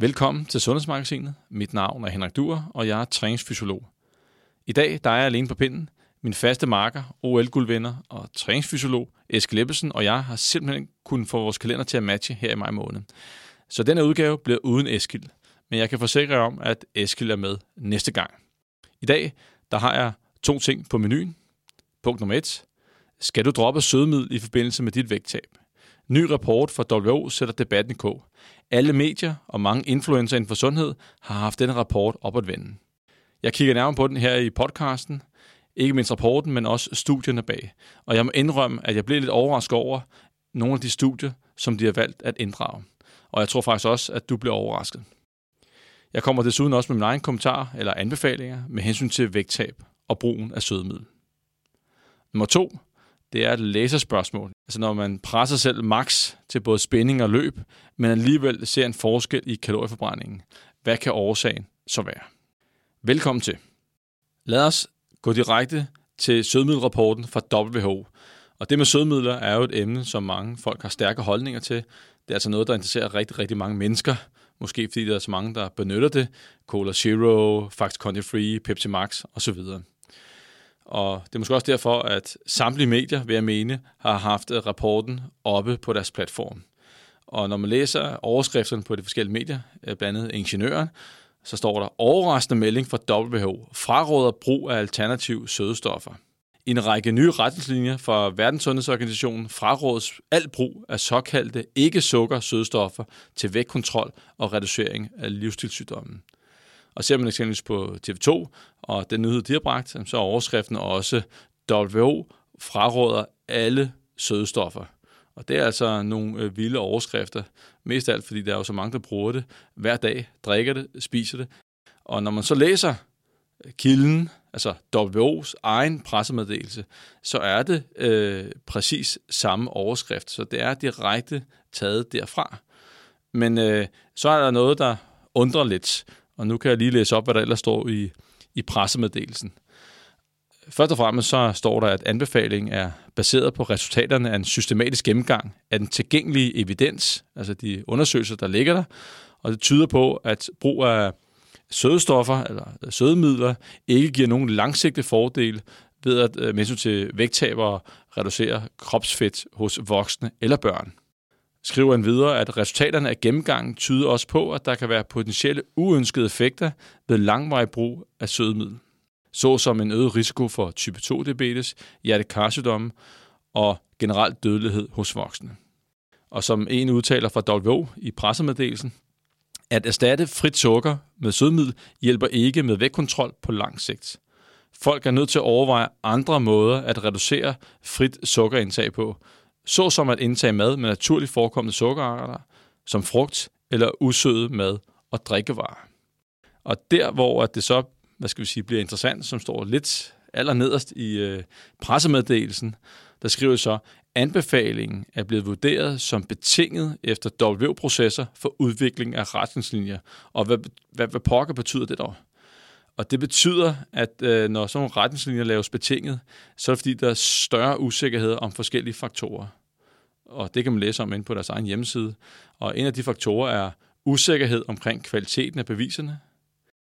Velkommen til Sundhedsmagasinet. Mit navn er Henrik Duer, og jeg er træningsfysiolog. I dag der er jeg alene på pinden. Min faste marker, OL-guldvinder og træningsfysiolog Eske Leppesen og jeg har simpelthen kunnet få vores kalender til at matche her i maj måned. Så denne udgave bliver uden Eskil. Men jeg kan forsikre jer om, at Eskil er med næste gang. I dag der har jeg to ting på menuen. Punkt nummer et. Skal du droppe sødemiddel i forbindelse med dit vægttab? Ny rapport fra WHO sætter debatten i kog. Alle medier og mange influencer inden for sundhed har haft denne rapport op at vende. Jeg kigger nærmere på den her i podcasten. Ikke mindst rapporten, men også studierne bag. Og jeg må indrømme, at jeg blev lidt overrasket over nogle af de studier, som de har valgt at inddrage. Og jeg tror faktisk også, at du bliver overrasket. Jeg kommer desuden også med min egen kommentar eller anbefalinger med hensyn til vægttab og brugen af sødemiddel. Nummer to, det er et læserspørgsmål. Altså når man presser selv max til både spænding og løb, men alligevel ser en forskel i kalorieforbrændingen. Hvad kan årsagen så være? Velkommen til. Lad os gå direkte til sødmiddelrapporten fra WHO. Og det med sødmidler er jo et emne, som mange folk har stærke holdninger til. Det er altså noget, der interesserer rigtig, rigtig mange mennesker. Måske fordi der er så mange, der benytter det. Cola Zero, Fax Conti Free, Pepsi Max osv. Og det er måske også derfor, at samtlige medier, vil jeg mene, har haft øh, rapporten oppe på deres platform. Og når man læser overskrifterne på de forskellige medier, øh, blandt andet Ingeniøren, så står der overraskende melding fra WHO, fraråder brug af alternative sødestoffer. I en række nye retningslinjer fra Verdenssundhedsorganisationen frarådes al brug af såkaldte ikke-sukker sødestoffer til vægtkontrol og reducering af livsstilssygdommen. Og ser man eksempelvis på TV2 og den nyhed, de har bragt, så er overskriften også WHO fraråder alle sødestoffer. Og det er altså nogle øh, vilde overskrifter. Mest af alt, fordi der er jo så mange, der bruger det hver dag, drikker det, spiser det. Og når man så læser øh, kilden, altså WHO's egen pressemeddelelse, så er det øh, præcis samme overskrift. Så det er direkte taget derfra. Men øh, så er der noget, der undrer lidt. Og nu kan jeg lige læse op, hvad der ellers står i, i pressemeddelelsen. Først og fremmest så står der, at anbefalingen er baseret på resultaterne af en systematisk gennemgang af den tilgængelige evidens, altså de undersøgelser, der ligger der, og det tyder på, at brug af sødestoffer eller sødemidler ikke giver nogen langsigtet fordel ved at øh, med til vægttab og reducere kropsfedt hos voksne eller børn skriver han videre, at resultaterne af gennemgangen tyder også på, at der kan være potentielle uønskede effekter ved langvarig brug af sødemiddel, såsom en øget risiko for type 2-diabetes, hjertekarsygdomme og generelt dødelighed hos voksne. Og som en udtaler fra WHO i pressemeddelelsen, at erstatte frit sukker med sødemiddel hjælper ikke med vægtkontrol på lang sigt. Folk er nødt til at overveje andre måder at reducere frit sukkerindtag på, såsom at indtage mad med naturligt forekommende sukkerarter, som frugt eller usødet mad og drikkevarer. Og der, hvor det så hvad skal vi sige, bliver interessant, som står lidt allernederst i øh, pressemeddelelsen, der skriver så, anbefalingen er blevet vurderet som betinget efter W-processer for udvikling af retningslinjer. Og hvad, hvad, hvad pokker betyder det dog? Og det betyder, at øh, når sådan nogle retningslinjer laves betinget, så er det fordi, der er større usikkerhed om forskellige faktorer. Og det kan man læse om inde på deres egen hjemmeside. Og en af de faktorer er usikkerhed omkring kvaliteten af beviserne.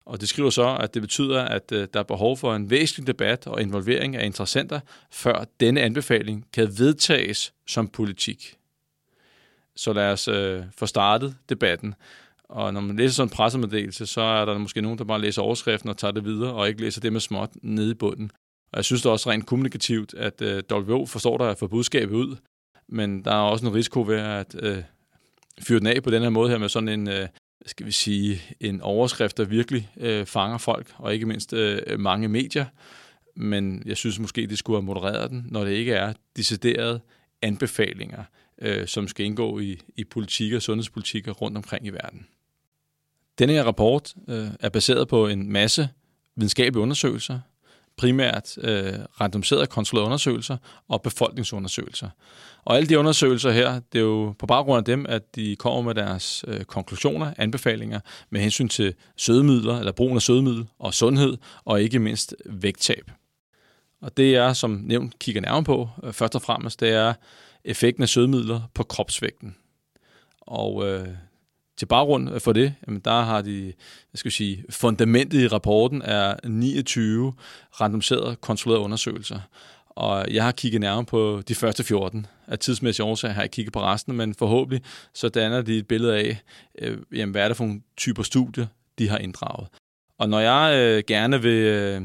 Og det skriver så, at det betyder, at øh, der er behov for en væsentlig debat og involvering af interessenter, før denne anbefaling kan vedtages som politik. Så lad os øh, få startet debatten. Og når man læser sådan en pressemeddelelse, så er der måske nogen, der bare læser overskriften og tager det videre, og ikke læser det med småt nede i bunden. Og jeg synes det er også rent kommunikativt, at øh, WHO forstår der at få budskabet ud, men der er også en risiko ved at øh, fyre den af på den her måde her med sådan en, øh, skal vi sige, en overskrift, der virkelig øh, fanger folk, og ikke mindst øh, mange medier. Men jeg synes måske, det skulle have modereret den, når det ikke er deciderede anbefalinger, øh, som skal indgå i, i politik og sundhedspolitikker rundt omkring i verden. Denne her rapport øh, er baseret på en masse videnskabelige undersøgelser, primært øh, randomiserede kontrollerede undersøgelser og befolkningsundersøgelser. Og alle de undersøgelser her, det er jo på baggrund af dem, at de kommer med deres øh, konklusioner, anbefalinger med hensyn til sødemidler, eller brugen af sødemiddel og sundhed, og ikke mindst vægttab. Og det er, som nævnt, kigger nærmere på, øh, først og fremmest, det er effekten af sødemidler på kropsvægten. Og øh, til baggrund for det, jamen der har de, jeg skal sige, fundamentet i rapporten er 29 randomiserede kontrollerede undersøgelser. Og jeg har kigget nærmere på de første 14. Af tidsmæssige årsager har jeg kigget på resten, men forhåbentlig så danner de et billede af, øh, jamen, hvad er det for nogle typer studier, de har inddraget. Og når jeg øh, gerne vil øh,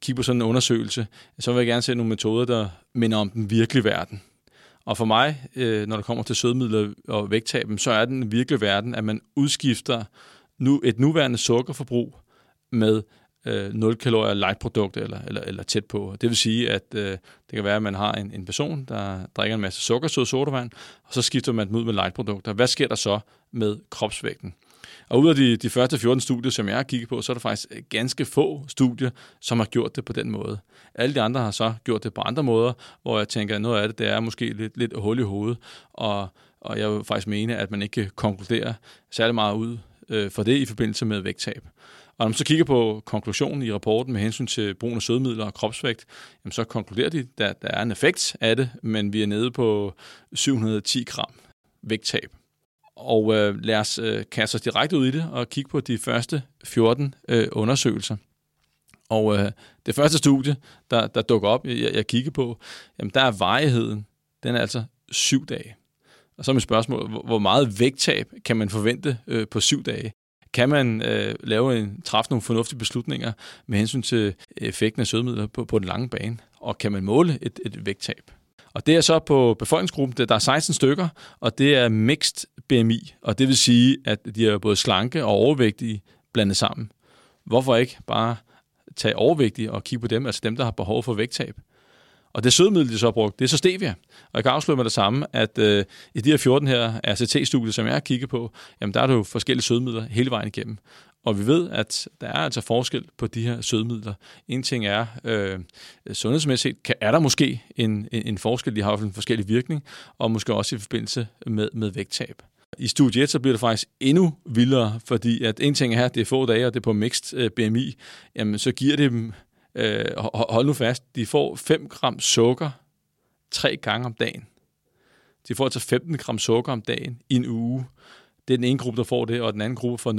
kigge på sådan en undersøgelse, så vil jeg gerne se nogle metoder, der minder om den virkelige verden. Og for mig, øh, når det kommer til sødemidler og vægttab, så er den virkelige verden, at man udskifter nu et nuværende sukkerforbrug med øh, 0 kalorier light produkt eller, eller, eller tæt på. Det vil sige, at øh, det kan være, at man har en, en person, der drikker en masse sukkersød sodavand, og så skifter man dem ud med light produkter. Hvad sker der så med kropsvægten? Og ud af de, de første 14 studier, som jeg har kigget på, så er der faktisk øh, ganske få studier, som har gjort det på den måde. Alle de andre har så gjort det på andre måder, hvor jeg tænker, at noget af det, det er måske lidt, lidt hul i hovedet, og, og jeg vil faktisk mene, at man ikke kan konkludere særlig meget ud øh, for det i forbindelse med vægttab. Og når man så kigger på konklusionen i rapporten med hensyn til brugen af sødemidler og kropsvægt, jamen så konkluderer de, at der er en effekt af det, men vi er nede på 710 gram vægttab. Og øh, lad os øh, kaste os direkte ud i det og kigge på de første 14 øh, undersøgelser. Og øh, det første studie, der, der dukker op, jeg, jeg kigger på, jamen der er varigheden, den er altså syv dage. Og så er mit spørgsmål, hvor meget vægttab kan man forvente øh, på syv dage? Kan man øh, lave en, træffe nogle fornuftige beslutninger med hensyn til effekten af sødemidler på, på den lange bane? Og kan man måle et, et vægttab? Og det er så på befolkningsgruppen, der er 16 stykker, og det er mixed BMI, og det vil sige, at de er både slanke og overvægtige blandet sammen. Hvorfor ikke bare tage overvægtige og kigge på dem, altså dem, der har behov for vægttab? Og det sødemiddel, de så har brugt, det er så stevia. Og jeg kan afsløre med det samme, at øh, i de her 14 her RCT-studier, som jeg har kigget på, jamen der er der jo forskellige sødemidler hele vejen igennem. Og vi ved, at der er altså forskel på de her sødemidler. En ting er, øh, sundhedsmæssigt kan, er der måske en, en, en forskel, de har en forskellig virkning, og måske også i forbindelse med, med vægttab. I studie 1, så bliver det faktisk endnu vildere, fordi at en ting er, at det er få dage, og det er på mixed øh, BMI, jamen så giver det dem, øh, hold nu fast, de får 5 gram sukker tre gange om dagen. De får altså 15 gram sukker om dagen i en uge. Det er den ene gruppe, der får det, og den anden gruppe får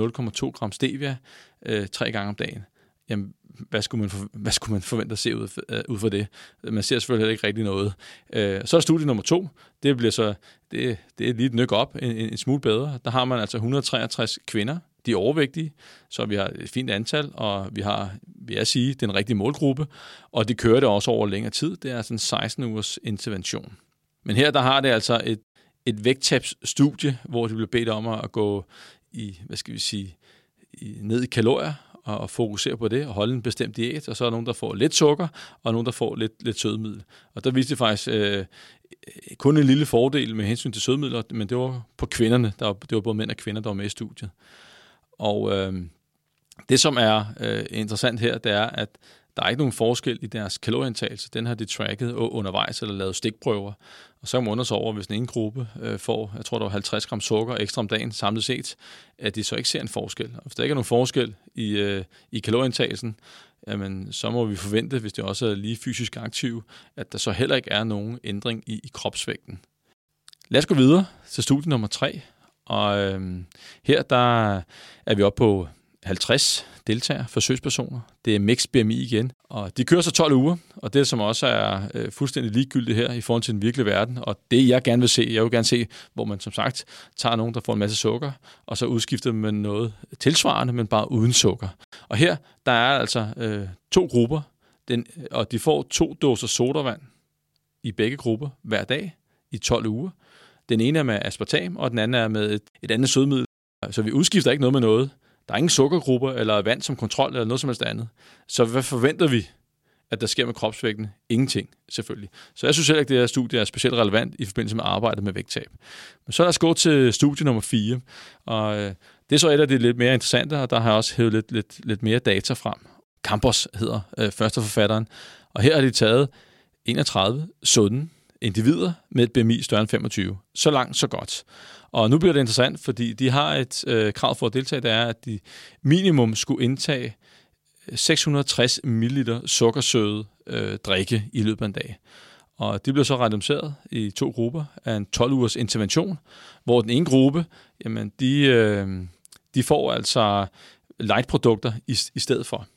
0,2 gram stevia øh, tre gange om dagen. Jamen, hvad skulle man, for, hvad skulle man forvente at se ud, øh, ud fra det? Man ser selvfølgelig heller ikke rigtig noget. Øh, så er studie nummer to. Det bliver så det, det er lige et nyk op, en, en, en smule bedre. Der har man altså 163 kvinder, de er overvægtige, så vi har et fint antal, og vi har, vil jeg sige, den rigtige målgruppe, og de kører det også over længere tid. Det er altså en 16 ugers intervention. Men her der har det altså et et vægttabsstudie, hvor de blev bedt om at gå i, hvad skal vi sige, i, ned i kalorier og, og fokusere på det og holde en bestemt diæt, og så er der nogen, der får lidt sukker, og nogen, der får lidt, lidt sødemiddel. Og der viste det faktisk øh, kun en lille fordel med hensyn til sødemidler, men det var på kvinderne. Der var, det var både mænd og kvinder, der var med i studiet. Og øh, det, som er øh, interessant her, det er, at der er ikke nogen forskel i deres kalorieindtagelse. Den har de tracket undervejs eller lavet stikprøver. Og så kan man undersøge over, hvis den ene gruppe øh, får, jeg tror, der var 50 gram sukker ekstra om dagen samlet set, at de så ikke ser en forskel. Og hvis der ikke er nogen forskel i, øh, i kalorieindtagelsen, jamen, så må vi forvente, hvis det også er lige fysisk aktiv, at der så heller ikke er nogen ændring i, i kropsvægten. Lad os gå videre til studie nummer 3. Og øh, her der er vi oppe på 50 deltagere, forsøgspersoner. Det er Mix BMI igen, og de kører så 12 uger, og det som også er øh, fuldstændig ligegyldigt her i forhold til den virkelige verden, og det jeg gerne vil se, jeg vil gerne se, hvor man som sagt tager nogen, der får en masse sukker, og så udskifter med noget tilsvarende, men bare uden sukker. Og her, der er altså øh, to grupper, den, og de får to dåser sodavand i begge grupper hver dag i 12 uger. Den ene er med aspartam, og den anden er med et, et andet sødmiddel. Så vi udskifter ikke noget med noget. Der er ingen sukkergrupper eller vand som kontrol eller noget som helst andet. Så hvad forventer vi, at der sker med kropsvægten? Ingenting, selvfølgelig. Så jeg synes heller ikke, at det her studie er specielt relevant i forbindelse med arbejdet med vægttab. Men så lad os gå til studie nummer 4. Og øh, det er så et af de lidt mere interessante, og der har jeg også hævet lidt, lidt, lidt mere data frem. Campos hedder øh, første forfatteren. Og her har de taget 31 sunde individer med et BMI større end 25. Så langt, så godt. Og nu bliver det interessant, fordi de har et øh, krav for at deltage, det er, at de minimum skulle indtage øh, 660 ml sukkersøde øh, drikke i løbet af en dag. Og de blev så randomiseret i to grupper af en 12-ugers intervention, hvor den ene gruppe, jamen de, øh, de får altså light-produkter i, i stedet for.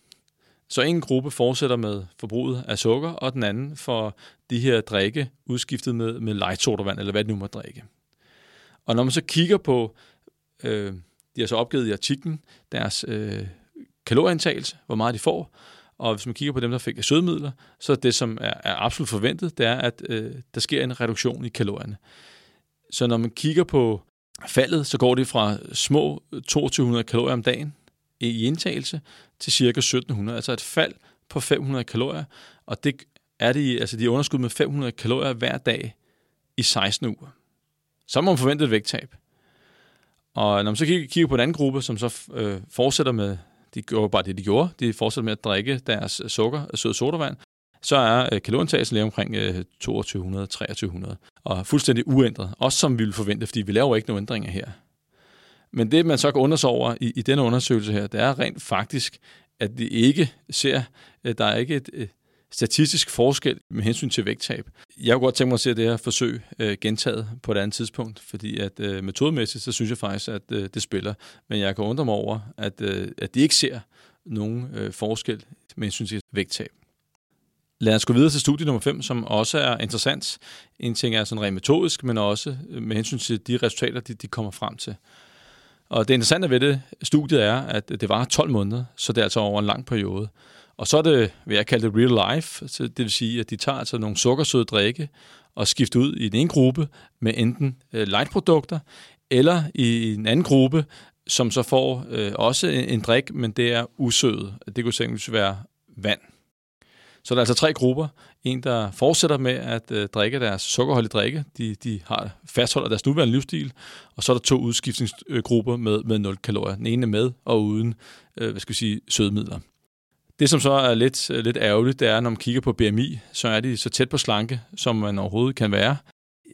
Så en gruppe fortsætter med forbruget af sukker, og den anden får de her drikke udskiftet med, med light sodavand, eller hvad det nu må drikke. Og når man så kigger på, øh, de har så opgivet i artiklen, deres øh, kalorieindtagelse, hvor meget de får, og hvis man kigger på dem, der fik sødemidler, så det, som er, er absolut forventet, det er, at øh, der sker en reduktion i kalorierne. Så når man kigger på faldet, så går det fra små 2200 kalorier om dagen i indtagelse til cirka 1700, altså et fald på 500 kalorier, og det er de, altså de er underskud med 500 kalorier hver dag i 16 uger. Så må man forvente et vægttab. Og når man så kigger, på en anden gruppe, som så øh, fortsætter med, de gjorde bare det, de gjorde, de fortsætter med at drikke deres øh, sukker, øh, sød sodavand, så er øh, kalorieindtagelsen lige omkring øh, 2200-2300, og fuldstændig uændret, også som vi ville forvente, fordi vi laver ikke nogen ændringer her. Men det, man så kan undre over i, i denne undersøgelse her, det er rent faktisk, at det ikke ser, at der er ikke et, et statistisk forskel med hensyn til vægttab. Jeg kunne godt tænke mig at se det her forsøg øh, gentaget på et andet tidspunkt, fordi at øh, metodemæssigt, så synes jeg faktisk, at øh, det spiller. Men jeg kan undre mig over, at, øh, at de ikke ser nogen øh, forskel med hensyn til vægttab. Lad os gå videre til studie nummer 5, som også er interessant. En ting er sådan rent metodisk, men også øh, med hensyn til de resultater, de, de kommer frem til. Og det interessante ved det studiet er, at det var 12 måneder, så det er altså over en lang periode. Og så er det, hvad jeg kalder det real life, så det vil sige, at de tager altså nogle sukkersøde drikke og skifter ud i den ene gruppe med enten øh, light-produkter, eller i en anden gruppe, som så får øh, også en, en drik, men det er usødet. Det kunne eksempelvis være vand. Så der er altså tre grupper. En, der fortsætter med at øh, drikke deres sukkerholdige drikke. De, de har fastholder deres nuværende livsstil. Og så er der to udskiftningsgrupper med, med 0 kalorier. Den ene med og uden øh, hvad skal vi sige, sødemidler. Det, som så er lidt, øh, lidt ærgerligt, det er, når man kigger på BMI, så er de så tæt på slanke, som man overhovedet kan være.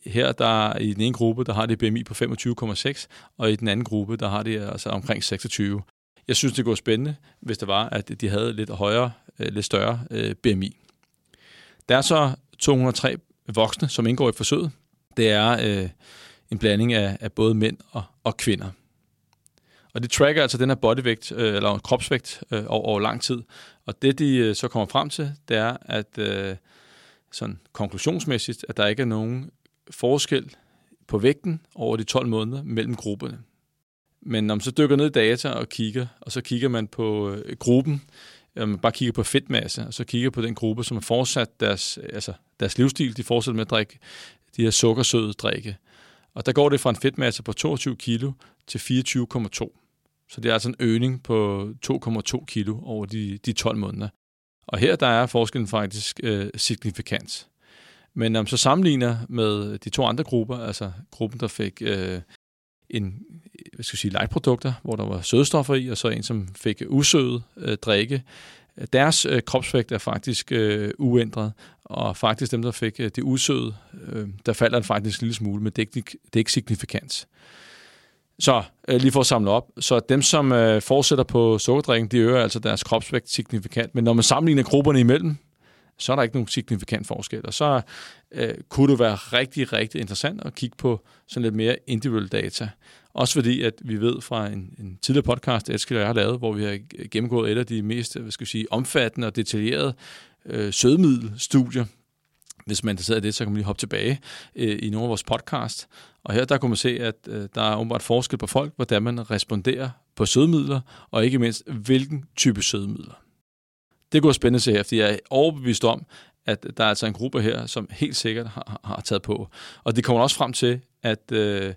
Her der i den ene gruppe, der har de BMI på 25,6, og i den anden gruppe, der har de altså omkring 26. Jeg synes, det går spændende, hvis det var, at de havde lidt højere, øh, lidt større øh, BMI. Der er så 203 voksne, som indgår i forsøget. Det er øh, en blanding af, af både mænd og, og kvinder. Og det tracker altså den her bodyvægt, øh, eller kropsvægt, øh, over, over lang tid. Og det, de øh, så kommer frem til, det er, at øh, sådan konklusionsmæssigt, at der ikke er nogen forskel på vægten over de 12 måneder mellem grupperne. Men når man så dykker ned i data og kigger, og så kigger man på øh, gruppen, man bare kigger på fedtmasse, og så kigger på den gruppe, som har fortsat deres, øh, altså deres livsstil, de fortsætter med at drikke de her sukkersøde drikke. Og der går det fra en fedtmasse på 22 kilo til 24,2. Så det er altså en øgning på 2,2 kilo over de, de 12 måneder. Og her der er forskellen faktisk øh, signifikant. Men når man så sammenligner med de to andre grupper, altså gruppen, der fik øh, en, hvad skal jeg sige, lightprodukter, hvor der var sødestoffer i, og så en, som fik usøde øh, drikke, deres øh, kropsvægt er faktisk øh, uændret, og faktisk dem, der fik øh, det usøde, øh, der falder den faktisk en lille smule, men det er ikke, det er ikke signifikant. Så øh, lige for at samle op. Så dem, som øh, fortsætter på sukkerdrikken, de øger altså deres kropsvægt signifikant. Men når man sammenligner grupperne imellem, så er der ikke nogen signifikant forskel. Og så øh, kunne det være rigtig, rigtig interessant at kigge på sådan lidt mere individuelle data. Også fordi, at vi ved fra en, en tidligere podcast, Eskild og jeg har lavet, hvor vi har gennemgået et af de mest hvad skal jeg sige, omfattende og detaljerede øh, sødmiddelstudier, hvis man er interesseret i det, så kan man lige hoppe tilbage øh, i nogle af vores podcast. Og her der kunne man se, at øh, der er åbenbart forskel på folk, hvordan man responderer på sødemidler, og ikke mindst, hvilken type sødemidler. Det kunne være spændende at se her, fordi jeg er overbevist om, at der er altså en gruppe her, som helt sikkert har, har taget på. Og det kommer også frem til, at øh,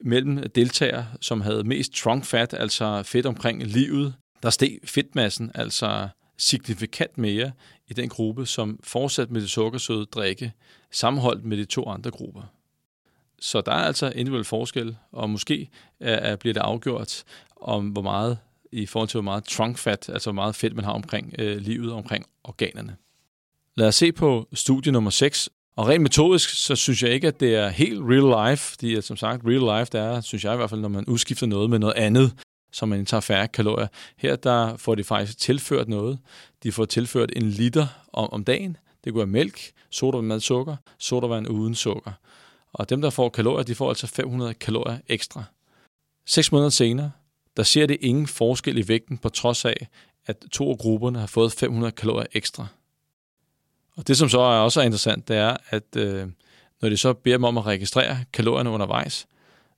mellem deltagere, som havde mest trunk fat, altså fedt omkring livet, der steg fedtmassen altså signifikant mere i den gruppe, som fortsat med det sukkersøde drikke, sammenholdt med de to andre grupper. Så der er altså individuel forskel, og måske er, bliver det afgjort om, hvor meget i forhold til, hvor meget trunk fat, altså hvor meget fedt man har omkring øh, livet, omkring organerne. Lad os se på studie nummer 6. Og rent metodisk, så synes jeg ikke, at det er helt real life, fordi at, som sagt, real life, det er, synes jeg i hvert fald, når man udskifter noget med noget andet, så man tager færre kalorier. Her der får de faktisk tilført noget. De får tilført en liter om, om dagen Det kunne være mælk, sodavand med sukker, sodavand uden sukker. Og dem, der får kalorier, de får altså 500 kalorier ekstra. Seks måneder senere, der ser det ingen forskel i vægten, på trods af, at to af grupperne har fået 500 kalorier ekstra. Og det, som så er også er interessant, det er, at øh, når de så beder dem om at registrere kalorierne undervejs,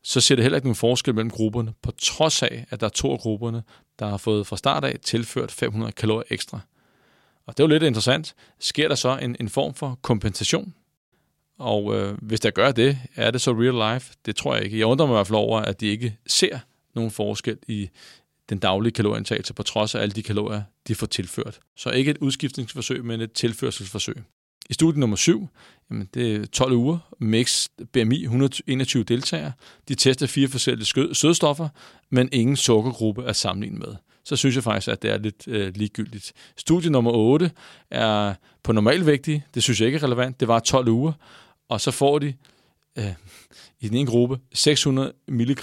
så ser det heller ikke nogen forskel mellem grupperne, på trods af, at der er to af grupperne, der har fået fra start af tilført 500 kalorier ekstra. Og det er jo lidt interessant. Sker der så en, en form for kompensation? Og øh, hvis der gør det, er det så real life? Det tror jeg ikke. Jeg undrer mig i hvert fald over, at de ikke ser nogen forskel i den daglige kalorieindtagelse, på trods af alle de kalorier, de får tilført. Så ikke et udskiftningsforsøg, men et tilførselsforsøg. I studie nummer 7, jamen det er 12 uger, mix BMI, 121 deltagere. De tester fire forskellige sødstoffer, men ingen sukkergruppe er sammenlignet med. Så synes jeg faktisk, at det er lidt øh, ligegyldigt. Studie nummer 8 er på normalvægtige. Det synes jeg ikke er relevant. Det var 12 uger. Og så får de øh, i den ene gruppe 600 mg,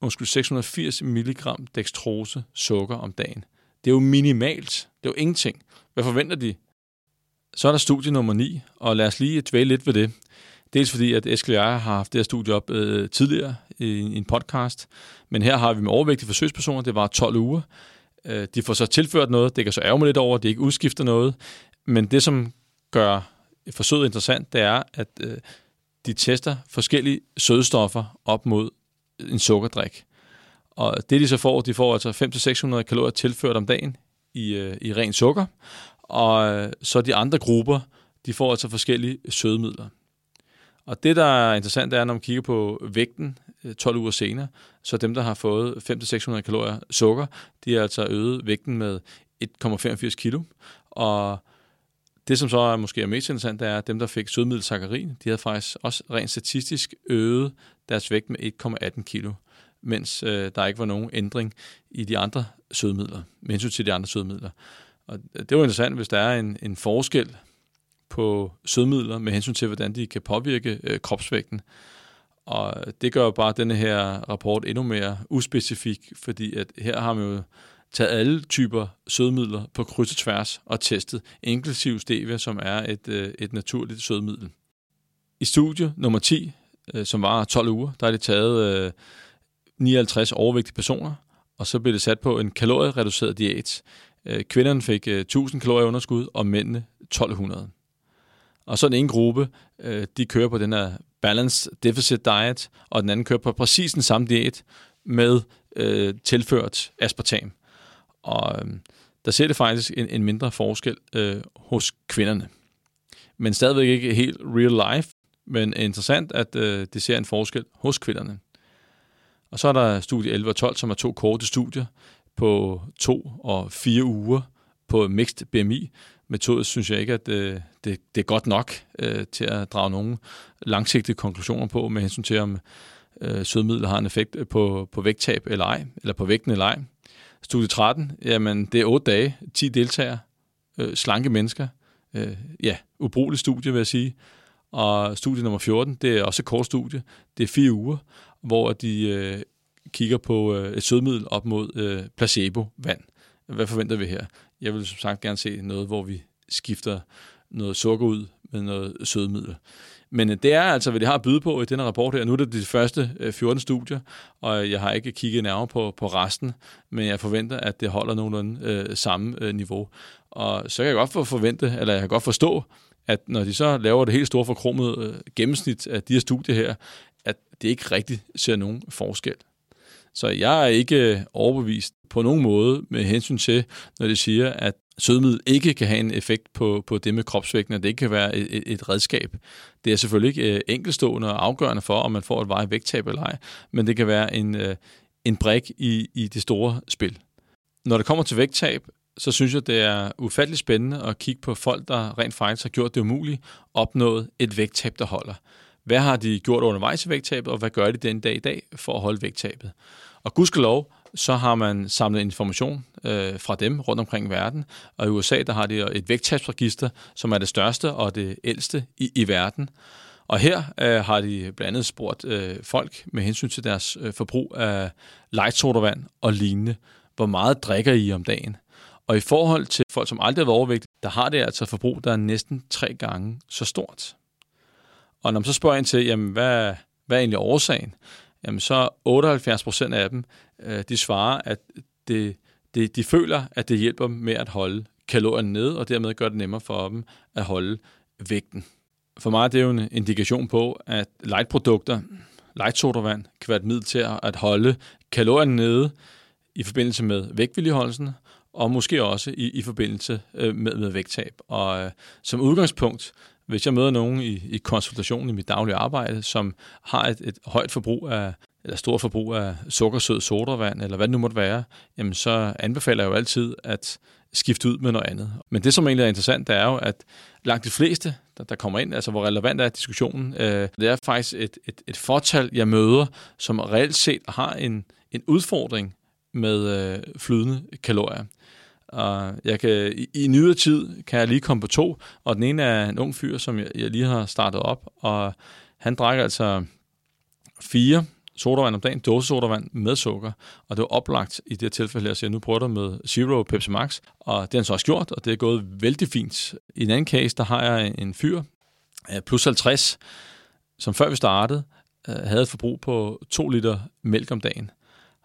undskyld, 680 mg dextrose sukker om dagen. Det er jo minimalt. Det er jo ingenting. Hvad forventer de? Så er der studie nummer 9, og lad os lige dvæle lidt ved det. Dels fordi, at Eskild og jeg har haft det her studie op øh, tidligere i, i en podcast, men her har vi med overvægtige forsøgspersoner, det var 12 uger. Øh, de får så tilført noget, det kan så ærge mig lidt over, det ikke udskifter noget, men det, som gør forsøget interessant, det er, at øh, de tester forskellige sødestoffer op mod en sukkerdrik. Og det, de så får, de får altså 500-600 kalorier tilført om dagen i, øh, i ren sukker, og øh, så de andre grupper, de får altså forskellige sødemidler. Og det, der er interessant, er, når man kigger på vægten øh, 12 uger senere, så dem, der har fået 500-600 kalorier sukker, de har altså øget vægten med 1,85 kilo. Og det, som så er måske er mest interessant, det er, at dem, der fik sødemiddel sakarin, de havde faktisk også rent statistisk øget deres vægt med 1,18 kilo, mens øh, der ikke var nogen ændring i de andre sødemidler, med hensyn til de andre sødemidler. Og øh, det er jo interessant, hvis der er en, en forskel på sødmidler med hensyn til, hvordan de kan påvirke øh, kropsvægten. Og øh, det gør jo bare denne her rapport endnu mere uspecifik, fordi at her har man jo taget alle typer sødemidler på kryds og tværs og testet, inklusiv stevia, som er et, øh, et naturligt sødemiddel. I studie nummer 10, øh, som var 12 uger, der er det taget øh, 59 overvægtige personer, og så blev det sat på en kaloriereduceret diæt. Øh, kvinderne fik øh, 1000 kalorier underskud, og mændene 1200. Og så den ene gruppe, øh, de kører på den her Balanced Deficit Diet, og den anden kører på præcis den samme diæt med øh, tilført aspartam. Og øh, der ser det faktisk en, en mindre forskel øh, hos kvinderne. Men stadigvæk ikke helt real life, men interessant, at øh, det ser en forskel hos kvinderne. Og så er der studie 11 og 12, som er to korte studier på to og fire uger på mixed BMI, Metodet synes jeg ikke, at øh, det, det er godt nok øh, til at drage nogle langsigtede konklusioner på med hensyn til, om øh, sødmidler har en effekt på, på vægttab eller ej, eller på vægten eller ej. Studie 13, jamen det er 8 dage, 10 deltagere, øh, slanke mennesker. Øh, ja, ubrugelig studie, vil jeg sige. Og studie nummer 14, det er også et kort studie. Det er fire uger, hvor de øh, kigger på øh, et sødmiddel op mod øh, placebo-vand. Hvad forventer vi her? Jeg vil som sagt gerne se noget, hvor vi skifter noget sukker ud med noget sødemiddel. Men øh, det er altså, hvad de har at byde på i denne rapport her. Nu er det de første øh, 14 studier, og jeg har ikke kigget nærmere på, på resten, men jeg forventer, at det holder nogenlunde øh, samme øh, niveau. Og så kan jeg godt forvente, eller jeg kan godt forstå, at når de så laver det helt store forkromede øh, gennemsnit af de her studier her, at det ikke rigtig ser nogen forskel. Så jeg er ikke øh, overbevist på nogen måde med hensyn til, når de siger, at sødemiddel ikke kan have en effekt på, på det med kropsvægten, og det ikke kan være et, et, et redskab. Det er selvfølgelig ikke øh, enkelstående og afgørende for, om man får et veje vægttab eller ej, men det kan være en, øh, en brik i, i det store spil. Når det kommer til vægttab, så synes jeg, det er ufattelig spændende at kigge på folk, der rent faktisk har gjort det umuligt, opnået et vægttab, der holder. Hvad har de gjort undervejs i vægttabet, og hvad gør de den dag i dag for at holde vægttabet? Og gudskelov, så har man samlet information øh, fra dem rundt omkring i verden. Og i USA, der har de et vægttabsregister, som er det største og det ældste i, i verden. Og her øh, har de blandt andet spurgt øh, folk med hensyn til deres øh, forbrug af light sodavand og lignende. Hvor meget drikker I om dagen? Og i forhold til folk, som aldrig har været overvægtige, der har det altså forbrug, der er næsten tre gange så stort. Og når man så spørger ind til, jamen, hvad, hvad er egentlig årsagen? Jamen så 78 procent af dem, øh, de svarer, at det, det, de føler, at det hjælper dem med at holde kalorierne nede, og dermed gør det nemmere for dem at holde vægten. For mig er det jo en indikation på, at lightprodukter, light sodavand, kan være et middel til at holde kalorierne nede i forbindelse med vægtvedligeholdelsen, og måske også i, i forbindelse øh, med, med vægttab. Og øh, som udgangspunkt, hvis jeg møder nogen i, i konsultationen i mit daglige arbejde, som har et, et højt forbrug af, eller stort forbrug af sukkersød sodavand, eller hvad det nu måtte være, jamen så anbefaler jeg jo altid at skifte ud med noget andet. Men det, som egentlig er interessant, det er jo, at langt de fleste, der, der kommer ind, altså hvor relevant er diskussionen, øh, det er faktisk et, et, et fortal, jeg møder, som reelt set har en, en udfordring med øh, flydende kalorier. Og jeg kan, i, i nyere tid kan jeg lige komme på to, og den ene er en ung fyr, som jeg, jeg lige har startet op, og han drikker altså fire sodavand om dagen, dåsesodavand med sukker, og det var oplagt i det tilfælde her, så jeg nu prøver det med Zero Pepsi Max, og det har han så også gjort, og det er gået vældig fint. I en anden case, der har jeg en fyr, øh, plus 50, som før vi startede, øh, havde et forbrug på 2 liter mælk om dagen.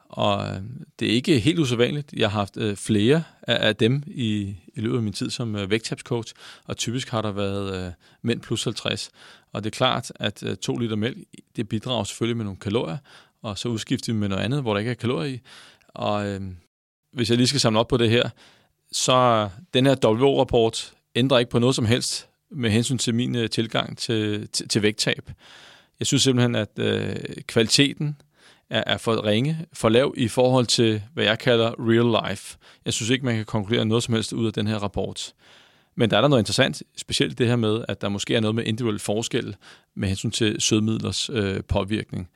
Og øh, det er ikke helt usædvanligt. Jeg har haft øh, flere af, dem i, i løbet af min tid som øh, vægttabscoach, og typisk har der været øh, mænd plus 50. Og det er klart, at øh, to liter mælk, det bidrager selvfølgelig med nogle kalorier, og så udskifter vi med noget andet, hvor der ikke er kalorier i. Og øh, hvis jeg lige skal samle op på det her, så den her WHO-rapport ændrer ikke på noget som helst med hensyn til min tilgang til, til, til vægttab. Jeg synes simpelthen, at øh, kvaliteten er, er for ringe, for lav i forhold til, hvad jeg kalder real life. Jeg synes ikke, man kan konkludere noget som helst ud af den her rapport. Men der er der noget interessant, specielt det her med, at der måske er noget med individuel forskel med hensyn til sødmidlers øh, påvirkning.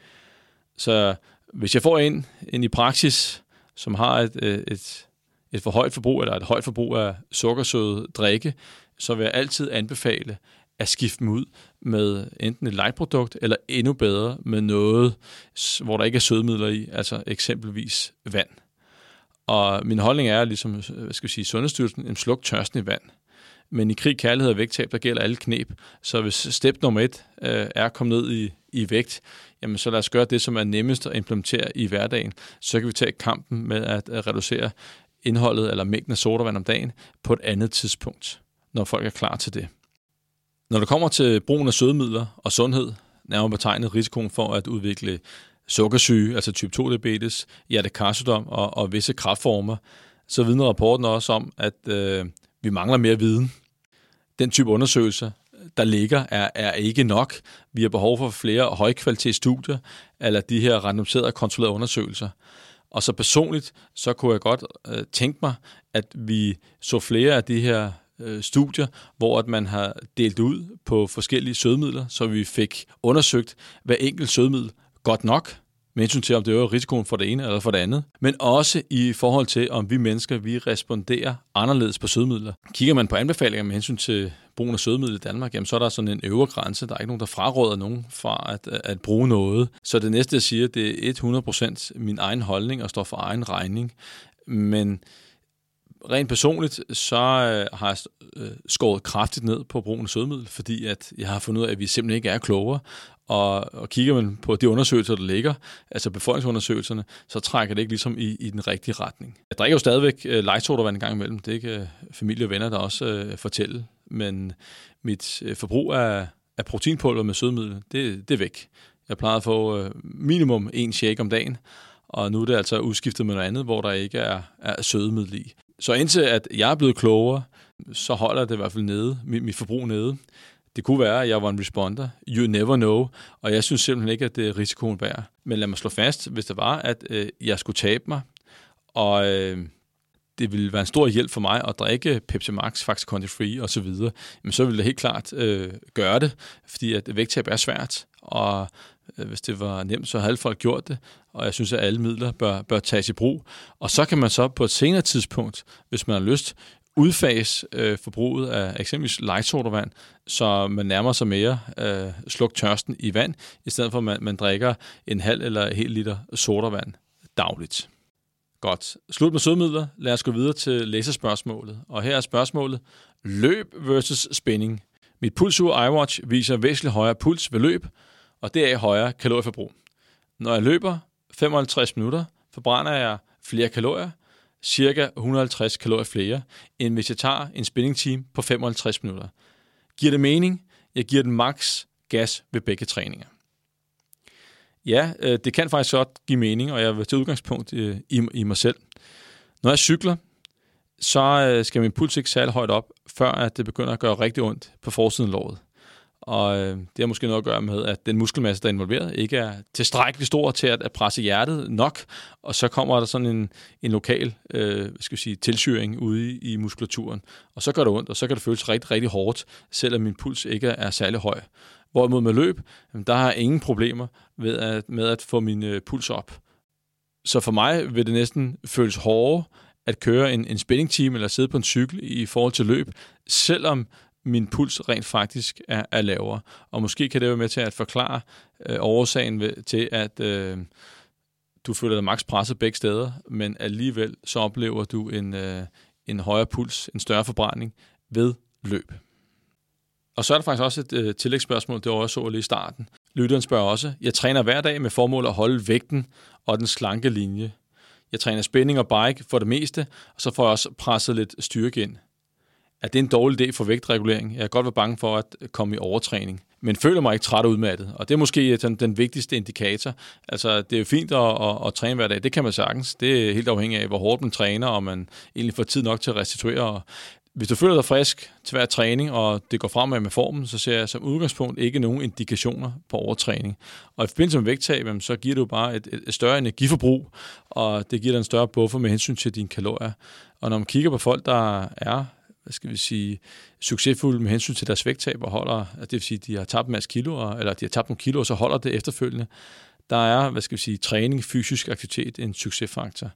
Så hvis jeg får en, en i praksis, som har et, et, et, et for højt forbrug, eller et højt forbrug af sukkersøde drikke, så vil jeg altid anbefale, at skifte dem ud med enten et lightprodukt, eller endnu bedre med noget, hvor der ikke er sødemidler i, altså eksempelvis vand. Og min holdning er, ligesom hvad skal jeg sige, Sundhedsstyrelsen, en sluk tørsten i vand. Men i krig, kærlighed og vægttab, der gælder alle knep. Så hvis step nummer et øh, er at komme ned i, i vægt, jamen så lad os gøre det, som er nemmest at implementere i hverdagen. Så kan vi tage kampen med at, at reducere indholdet eller mængden af sodavand om dagen på et andet tidspunkt, når folk er klar til det. Når det kommer til brugen af sødemidler og sundhed, nærmere betegnet risikoen for at udvikle sukkersyge, altså type 2-diabetes, hjertekarsygdom og, og visse kraftformer, så vidner rapporten også om, at øh, vi mangler mere viden. Den type undersøgelser, der ligger, er, er ikke nok. Vi har behov for flere højkvalitetsstudier, eller de her randomiserede kontrollerede undersøgelser. Og så personligt, så kunne jeg godt øh, tænke mig, at vi så flere af de her øh, studier, hvor at man har delt ud på forskellige sødemidler, så vi fik undersøgt hver enkelt sødemiddel godt nok, med hensyn til, om det øger risikoen for det ene eller for det andet, men også i forhold til, om vi mennesker vi responderer anderledes på sødemidler. Kigger man på anbefalinger med hensyn til brugen af sødemidler i Danmark, jamen så er der sådan en øvre grænse. Der er ikke nogen, der fraråder nogen fra at, at bruge noget. Så det næste, jeg siger, det er 100% min egen holdning og står for egen regning. Men rent personligt, så øh, har jeg øh, skåret kraftigt ned på brugen af sødemiddel, fordi at jeg har fundet ud af, at vi simpelthen ikke er klogere. Og, og kigger man på de undersøgelser, der ligger, altså befolkningsundersøgelserne, så trækker det ikke ligesom i, i den rigtige retning. Jeg drikker jo stadigvæk øh, light en gang imellem. Det kan øh, familie og venner der også øh, fortælle. Men mit øh, forbrug af, af proteinpulver med sødemiddel, det, det er væk. Jeg plejede at få øh, minimum en shake om dagen, og nu er det altså udskiftet med noget andet, hvor der ikke er, er sødemiddel i. Så indtil at jeg er blevet klogere, så holder det i hvert fald nede, mit, mit forbrug nede. Det kunne være, at jeg var en responder. You never know. Og jeg synes simpelthen ikke, at det er risikoen værd. Men lad mig slå fast, hvis det var, at øh, jeg skulle tabe mig, og øh, det ville være en stor hjælp for mig at drikke Pepsi Max, faktisk Conti Free osv., men så ville det helt klart øh, gøre det, fordi at vægttab er svært, og Øh, hvis det var nemt, så havde alle folk gjort det, og jeg synes, at alle midler bør, bør tages i brug. Og så kan man så på et senere tidspunkt, hvis man har lyst, udfase øh, forbruget af eksempelvis light så man nærmer sig mere øh, sluk tørsten i vand, i stedet for at man, man drikker en halv eller en hel liter sodavand dagligt. Godt. Slut med sødmidler. Lad os gå videre til læserspørgsmålet. Og her er spørgsmålet. Løb versus spænding. Mit pulsur iWatch viser væsentligt højere puls ved løb, og det er højere kalorieforbrug. Når jeg løber 55 minutter, forbrænder jeg flere kalorier, cirka 150 kalorier flere, end hvis jeg tager en spinning team på 55 minutter. Giver det mening? Jeg giver den max gas ved begge træninger. Ja, øh, det kan faktisk godt give mening, og jeg vil tage udgangspunkt øh, i, i mig selv. Når jeg cykler, så øh, skal min puls ikke særlig højt op, før at det begynder at gøre rigtig ondt på forsiden af låret. Og øh, det har måske noget at gøre med, at den muskelmasse, der er involveret, ikke er tilstrækkeligt stor til at, at presse hjertet nok, og så kommer der sådan en, en lokal øh, hvad skal jeg sige, tilsyring ude i, i muskulaturen, og så gør det ondt, og så kan det føles rigtig, rigtig hårdt, selvom min puls ikke er særlig høj. Hvorimod med løb, der har jeg ingen problemer ved at, med at få min øh, puls op. Så for mig vil det næsten føles hårdere at køre en, en spændingteam eller sidde på en cykel i forhold til løb, selvom min puls rent faktisk er, er lavere. Og måske kan det være med til at forklare øh, årsagen ved, til, at øh, du føler dig maks presset begge steder, men alligevel så oplever du en, øh, en højere puls, en større forbrænding ved løb. Og så er der faktisk også et øh, tillægsspørgsmål, det var også så lige i starten. Lytteren spørger også, jeg træner hver dag med formål at holde vægten og den slanke linje. Jeg træner spænding og bike for det meste, og så får jeg også presset lidt styrke ind at det en dårlig idé for vægtregulering? Jeg kan godt være bange for at komme i overtræning, men føler mig ikke træt og udmattet. Og det er måske øh, den, den vigtigste indikator. Altså, det er jo fint at, at, at træne hver dag. Det kan man sagtens. Det er helt afhængigt af, hvor hårdt man træner, og man egentlig får tid nok til at restituere. Hvis du føler dig frisk til hver træning, og det går fremad med formen, så ser jeg som udgangspunkt ikke nogen indikationer på overtræning. Og i forbindelse med vægttab, så giver det jo bare et, et større energiforbrug, og det giver dig en større buffer med hensyn til dine kalorier. Og når man kigger på folk, der er hvad skal vi sige, succesfulde med hensyn til deres vægttab og holder, det vil sige, de har tabt en masse kilo, eller de har tabt nogle kilo, og så holder det efterfølgende. Der er, hvad skal vi sige, træning, fysisk aktivitet en succesfaktor.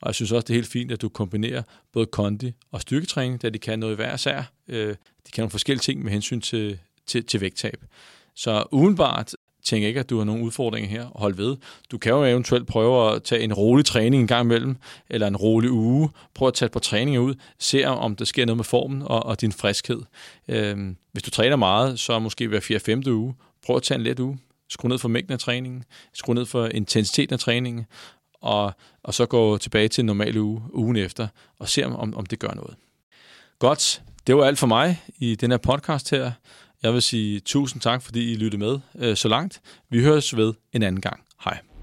Og jeg synes også, det er helt fint, at du kombinerer både kondi og styrketræning, da de kan noget hver sær. Øh, de kan nogle forskellige ting med hensyn til, til, til vægttab. Så udenbart tænker ikke, at du har nogen udfordringer her. Hold ved. Du kan jo eventuelt prøve at tage en rolig træning en gang imellem, eller en rolig uge. Prøv at tage et par træninger ud. Se, om der sker noget med formen og, og din friskhed. Øhm, hvis du træner meget, så måske hver 4. 5. uge. Prøv at tage en let uge. Skru ned for mængden af træningen. Skru ned for intensiteten af træningen og, og så gå tilbage til en normal uge ugen efter, og se om, om det gør noget. Godt, det var alt for mig i den her podcast her. Jeg vil sige tusind tak, fordi I lyttede med øh, så langt. Vi høres ved en anden gang. Hej.